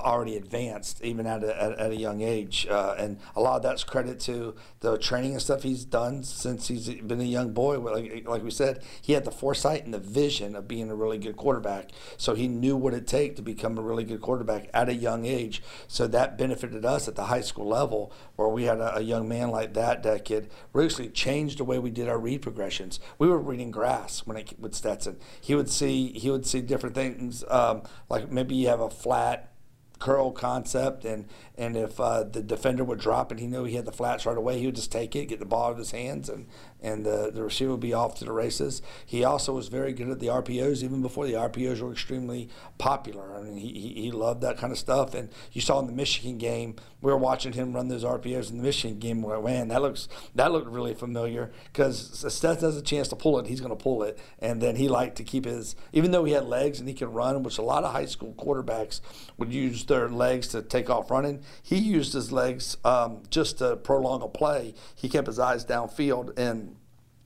already advanced, even at a, at, at a young age. Uh, and a lot of that's credit to the training and stuff he's done since he's been a young boy. Like, like we said, he had the foresight and the vision of being a really good quarterback. So he knew what it take to become a really good quarterback at a young age. So that benefited us at the high school level, where we had a, a young man like that that could really changed the way we did our read progressions. We were reading grass when it with Stetson. He would see he would see different things, um, like maybe you have a flat curl concept, and and if uh, the defender would drop and he knew he had the flats right away, he would just take it, get the ball out of his hands, and and the, the receiver would be off to the races. He also was very good at the RPOs, even before the RPOs were extremely popular. I mean, he, he, loved that kind of stuff. And you saw in the Michigan game, we were watching him run those RPOs in the Michigan game. Where man, that looks that looked really familiar because Seth has a chance to pull it, he's going to pull it. And then he liked to keep his, even though he had legs and he could run, which a lot of high school quarterbacks would use their legs to take off running. He used his legs um, just to prolong a play. He kept his eyes downfield and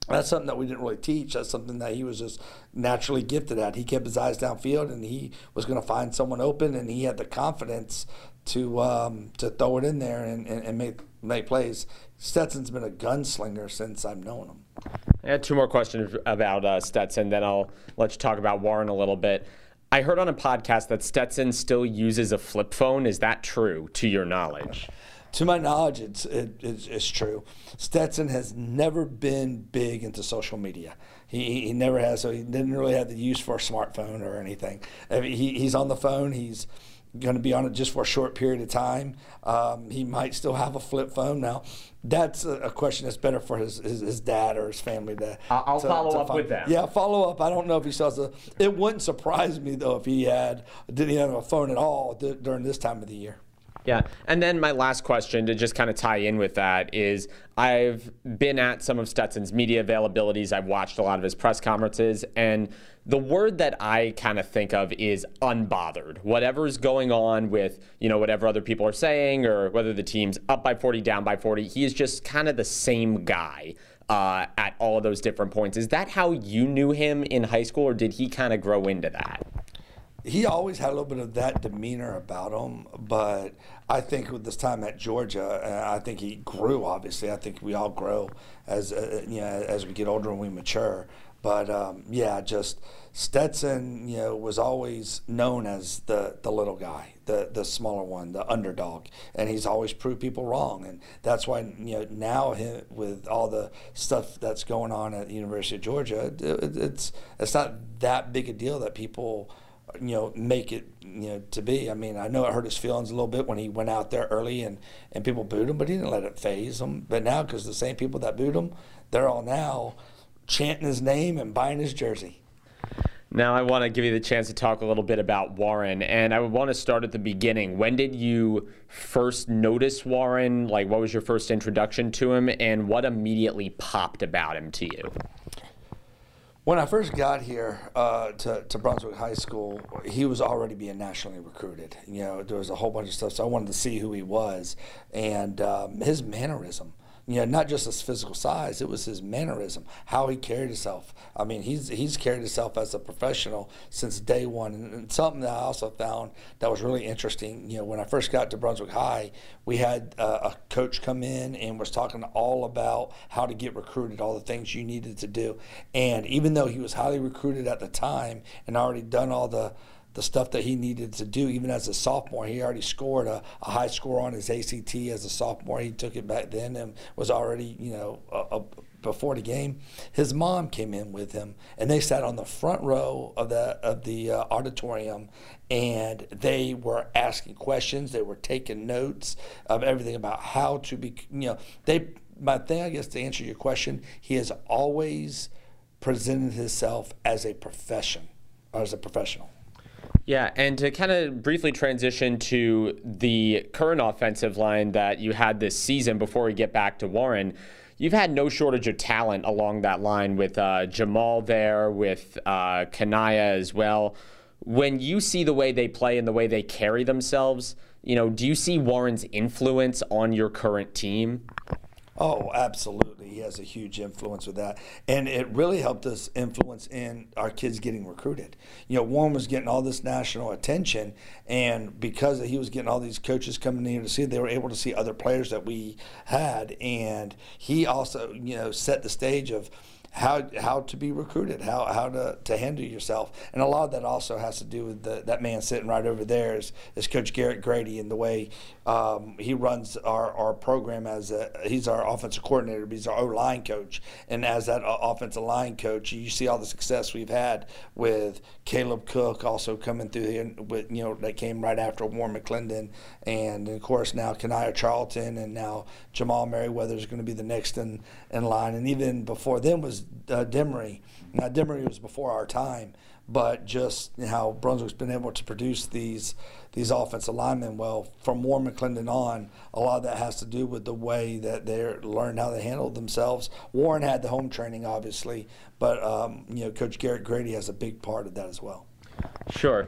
that's something that we didn't really teach. That's something that he was just naturally gifted at. He kept his eyes downfield, and he was going to find someone open, and he had the confidence to um, to throw it in there and, and, and, make make plays. Stetson's been a gunslinger since I've known him.
I had two more questions about uh, Stetson, then I'll let you talk about Warren a little bit. I heard on a podcast that Stetson still uses a flip phone. Is that true, to your knowledge?
to my knowledge, it's, it, it's, it's, true. Stetson has never been big into social media. He, he never has, so he didn't really have the use for a smartphone or anything. I mean, he, he's on the phone. He's going to be on it just for a short period of time. Um, he might still have a flip phone now. That's a, a question that's better for his, his, his, dad or his family to.
I'll
to,
follow
to
up
find.
with that.
Yeah, follow up. I don't know if he still has a. It wouldn't surprise me though if he had didn't have a phone at all during this time of the year.
Yeah. And then my last question to just kind of tie in with that is I've been at some of Stetson's media availabilities. I've watched a lot of his press conferences. And the word that I kind of think of is unbothered. Whatever's going on with, you know, whatever other people are saying or whether the team's up by 40, down by 40, he is just kind of the same guy. Uh, at all of those different points. Is that how you knew him in high school, or did he kind of grow into that?
he always had a little bit of that demeanor about him, but I think with this time at Georgia, uh, I think he grew. Obviously, I think we all grow as uh, you know as we get older and we mature. But um, yeah, just Stetson, you know, was always known as the the little guy, the the smaller one, the underdog, and he's always proved people wrong. And that's why you know now him, with all the stuff that's going on at the University of Georgia, it, it's it's not that big a deal that people you know, make it, you know, to be. I mean, I know it hurt his feelings a little bit when he went out there early and, and people booed him, but he didn't let it phase him. But now, because the same people that booed him, they're all now chanting his name and buying his jersey.
Now, I want to give you the chance to talk a little bit about Warren, and I would want to start at the beginning. When did you first notice Warren? Like, what was your first introduction to him, and what immediately popped about him to you?
When I first got here uh, to, to Brunswick High School, he was already being nationally recruited. You know, there was a whole bunch of stuff, so I wanted to see who he was. And um, his mannerism You know, not just his physical size; it was his mannerism, how he carried himself. I mean, he's he's carried himself as a professional since day one. And, and something that I also found that was really interesting. You know, when I first got to Brunswick High, we had uh, a coach come in and was talking all about how to get recruited, all the things you needed to do. And even though he was highly recruited at the time and already done all the the stuff that he needed to do, even as a sophomore. He already scored a, a, high score on his ACT as a sophomore. He took it back then and was already, you know, a, a, before the game. His mom came in with him, and they sat on the front row of the of the uh, auditorium, and they were asking questions. They were taking notes of everything about how to be, you know, they. My thing, I guess, to answer your question, he has always presented himself as a profession, as a professional.
Yeah, and to kind of briefly transition to the current offensive line that you had this season before we get back to Warren, you've had no shortage of talent along that line with uh, Jamal there, with uh, Kanaya as well. When you see the way they play and the way they carry themselves, you know, do you see Warren's influence on your current team?
Oh, absolutely. He has a huge influence with that. And it really helped us influence in our kids getting recruited. You know, Warren was getting all this national attention, and because he was getting all these coaches coming in to see, they were able to see other players that we had. And he also, you know, set the stage of, how how to be recruited, how how to, to handle yourself, and a lot of that also has to do with the, that man sitting right over there is, is Coach Garrett Grady and the way um, he runs our, our program as a, he's our offensive coordinator, but he's our O line coach, and as that offensive line coach, you see all the success we've had with Caleb Cook also coming through here with you know that came right after Warren McClendon, and of course now Kanaya Charlton and now Jamal Merriweather is going to be the next in in line, and even before then was uh, Demery. Now Demery was before our time, but just how Brunswick's been able to produce these these offensive linemen. Well, from Warren McClendon on, a lot of that has to do with the way that they learned how to handle themselves. Warren had the home training, obviously, but um, you know, Coach Garrett Grady has a big part of that as well.
Sure.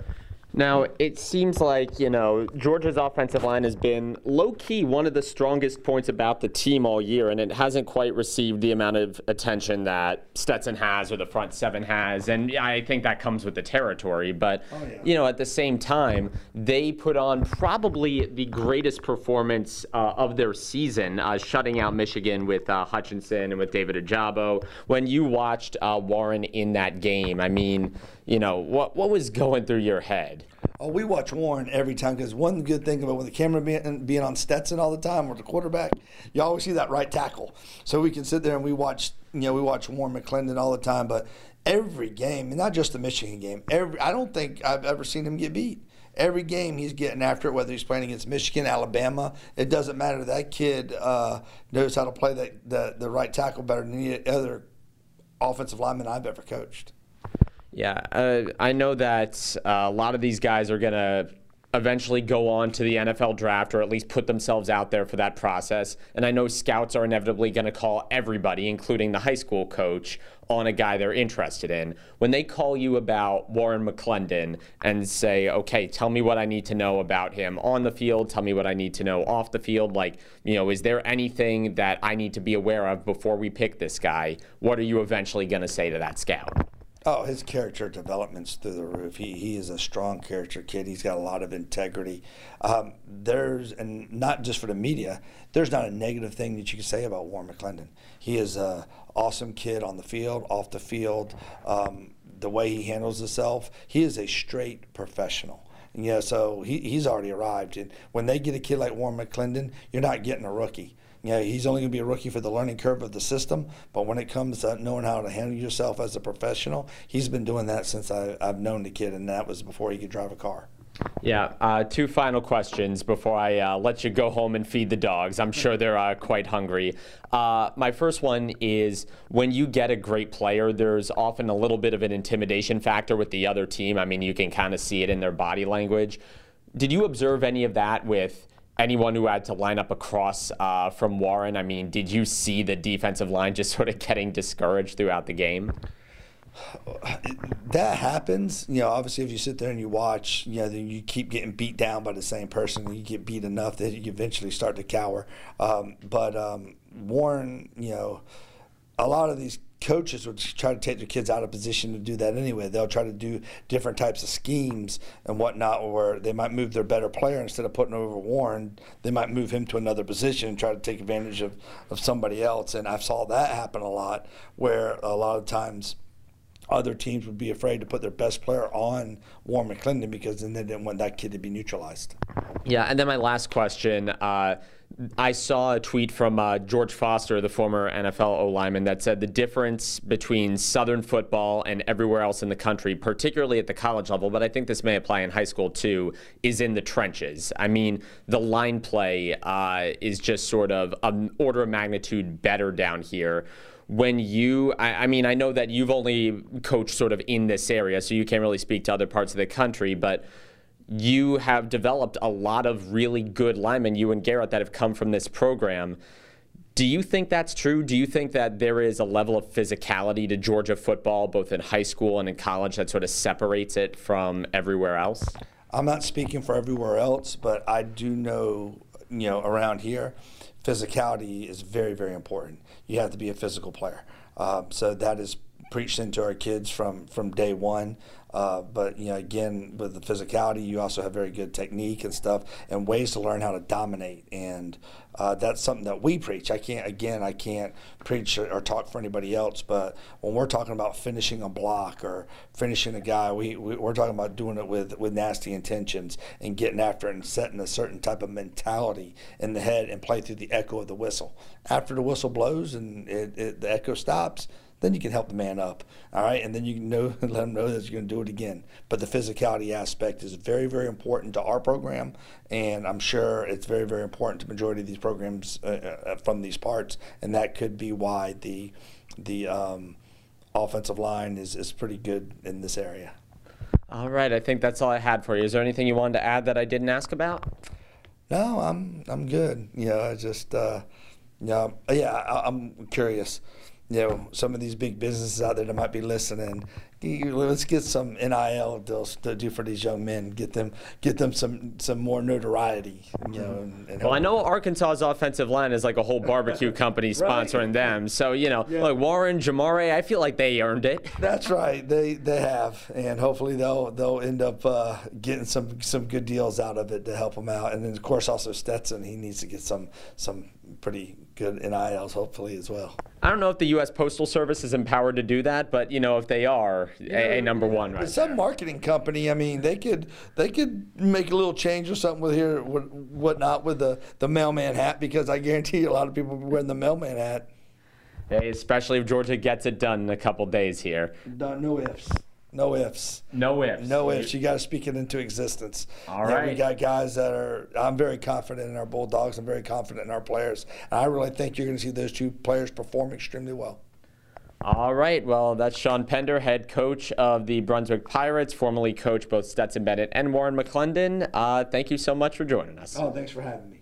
Now, it seems like, you know, Georgia's offensive line has been low key one of the strongest points about the team all year, and it hasn't quite received the amount of attention that Stetson has or the front seven has. And I think that comes with the territory. But, oh, yeah. you know, at the same time, they put on probably the greatest performance uh, of their season, uh, shutting out Michigan with uh, Hutchinson and with David Ojabo. When you watched uh, Warren in that game, I mean, you know, what what was going through your head?
Oh, we watch Warren every time because one good thing about with the camera being, being on Stetson all the time or the quarterback, you always see that right tackle. So we can sit there and we watch, you know, we watch Warren McClendon all the time. But every game, and not just the Michigan game, every I don't think I've ever seen him get beat. Every game he's getting after it, whether he's playing against Michigan, Alabama, it doesn't matter. That kid uh, knows how to play that the, the right tackle better than any other offensive lineman I've ever coached.
Yeah, uh, I know that uh, a lot of these guys are going to eventually go on to the NFL draft or at least put themselves out there for that process. And I know scouts are inevitably going to call everybody, including the high school coach, on a guy they're interested in. When they call you about Warren McClendon and say, okay, tell me what I need to know about him on the field, tell me what I need to know off the field, like, you know, is there anything that I need to be aware of before we pick this guy? What are you eventually going to say to that scout?
Oh, his character development's through the roof. He he is a strong character kid. He's got a lot of integrity. Um, there's and not just for the media. There's not a negative thing that you can say about Warren McClendon. He is a awesome kid on the field, off the field. Um, the way he handles himself, he is a straight professional. Yeah, so he, he's already arrived. And when they get a kid like Warren McClendon, you're not getting a rookie you know, he's only going to be a rookie for the learning curve of the system. But when it comes to knowing how to handle yourself as a professional, he's been doing that since I, have known the kid, and that was before he could drive a car.
Yeah, uh, two final questions before I uh, let you go home and feed the dogs. I'm sure they're uh, quite hungry. Uh, my first one is when you get a great player, there's often a little bit of an intimidation factor with the other team. I mean, you can kind of see it in their body language. Did you observe any of that with anyone who had to line up across uh, from Warren? I mean, did you see the defensive line just sort of getting discouraged throughout the game?
That happens, you know. Obviously, if you sit there and you watch, you know, you keep getting beat down by the same person, and you get beat enough that you eventually start to cower. Um, but um, Warren, you know, a lot of these coaches would try to take their kids out of position to do that anyway. They'll try to do different types of schemes and whatnot, where they might move their better player instead of putting over Warren, they might move him to another position and try to take advantage of, of somebody else. And I saw that happen a lot, where a lot of times other teams would be afraid to put their best player on Warren McClendon because then they didn't want that kid to be neutralized.
Yeah, and then my last question. Uh, I saw a tweet from uh, George Foster, the former NFL O lineman, that said the difference between Southern football and everywhere else in the country, particularly at the college level, but I think this may apply in high school too, is in the trenches. I mean, the line play uh, is just sort of an order of magnitude better down here when you I, I, mean i know that you've only coached sort of in this area so you can't really speak to other parts of the country but you have developed a lot of really good linemen, you and Garrett, that have come from this program. Do you think that's true? Do you think that there is a level of physicality to Georgia football, both in high school and in college, that sort of separates it from everywhere else?
I'm not speaking for everywhere else, but I do know, you know, around here, physicality is very, very important. You have to be a physical player. Um, so that is preached into our kids from from day one. Uh, but you know, again, with the physicality, you also have very good technique and stuff, and ways to learn how to dominate. And uh, that's something that we preach. I can't, again, I can't preach or, or, talk for anybody else. But when we're talking about finishing a block or finishing a guy, we, we are talking about doing it with with nasty intentions and getting after it and setting a certain type of mentality in the head and play through the echo of the whistle. After the whistle blows and it, it, the echo stops then you can help the man up. All right, and then you know let him know that you're going to do it again. But the physicality aspect is very, very important to our program, and I'm sure it's very, very important to majority of these programs uh, uh, from these parts, and that could be why the the um, offensive line is is pretty good in this area.
All right, I think that's all I had for you. Is there anything you wanted to add that I didn't ask about?
No, I'm I'm good. You know, I just uh, yeah, yeah, I, I'm curious you know some of these big businesses out there that might be listening let's get some nil deals to do for these young men get them get them some some more notoriety you know and,
and well i know arkansas's offensive line is like a whole barbecue company sponsoring right. them. So you know yeah. like warren Jamaree i feel like they earned it.
That's right. They they have. And hopefully they'll they'll end up uh, getting some some good deals out of it to help them out. And then of course also stetson he needs to get some some pretty good NILs hopefully as well.
I don't know if the U.S. Postal Service is empowered to do that, but you know if they are, a, a number one. Right
some there. marketing company, I mean, they could they could make a little change or something with here, what whatnot with the the mailman hat because I guarantee you a lot of people will be wearing the mailman hat.
Hey, especially if Georgia gets it done in a couple days here.
Done, no ifs. No ifs.
No ifs.
No ifs. You got to speak it into existence.
All right.
We got guys that are. I'm very confident in our Bulldogs. I'm very confident in our players. And I really think you're going to see those two players perform extremely well.
All right. Well, that's Sean Pender, head coach of the Brunswick Pirates, formerly coached both Stetson Bennett and Warren McClendon. Uh, thank you so much for joining us.
Oh, thanks for having me.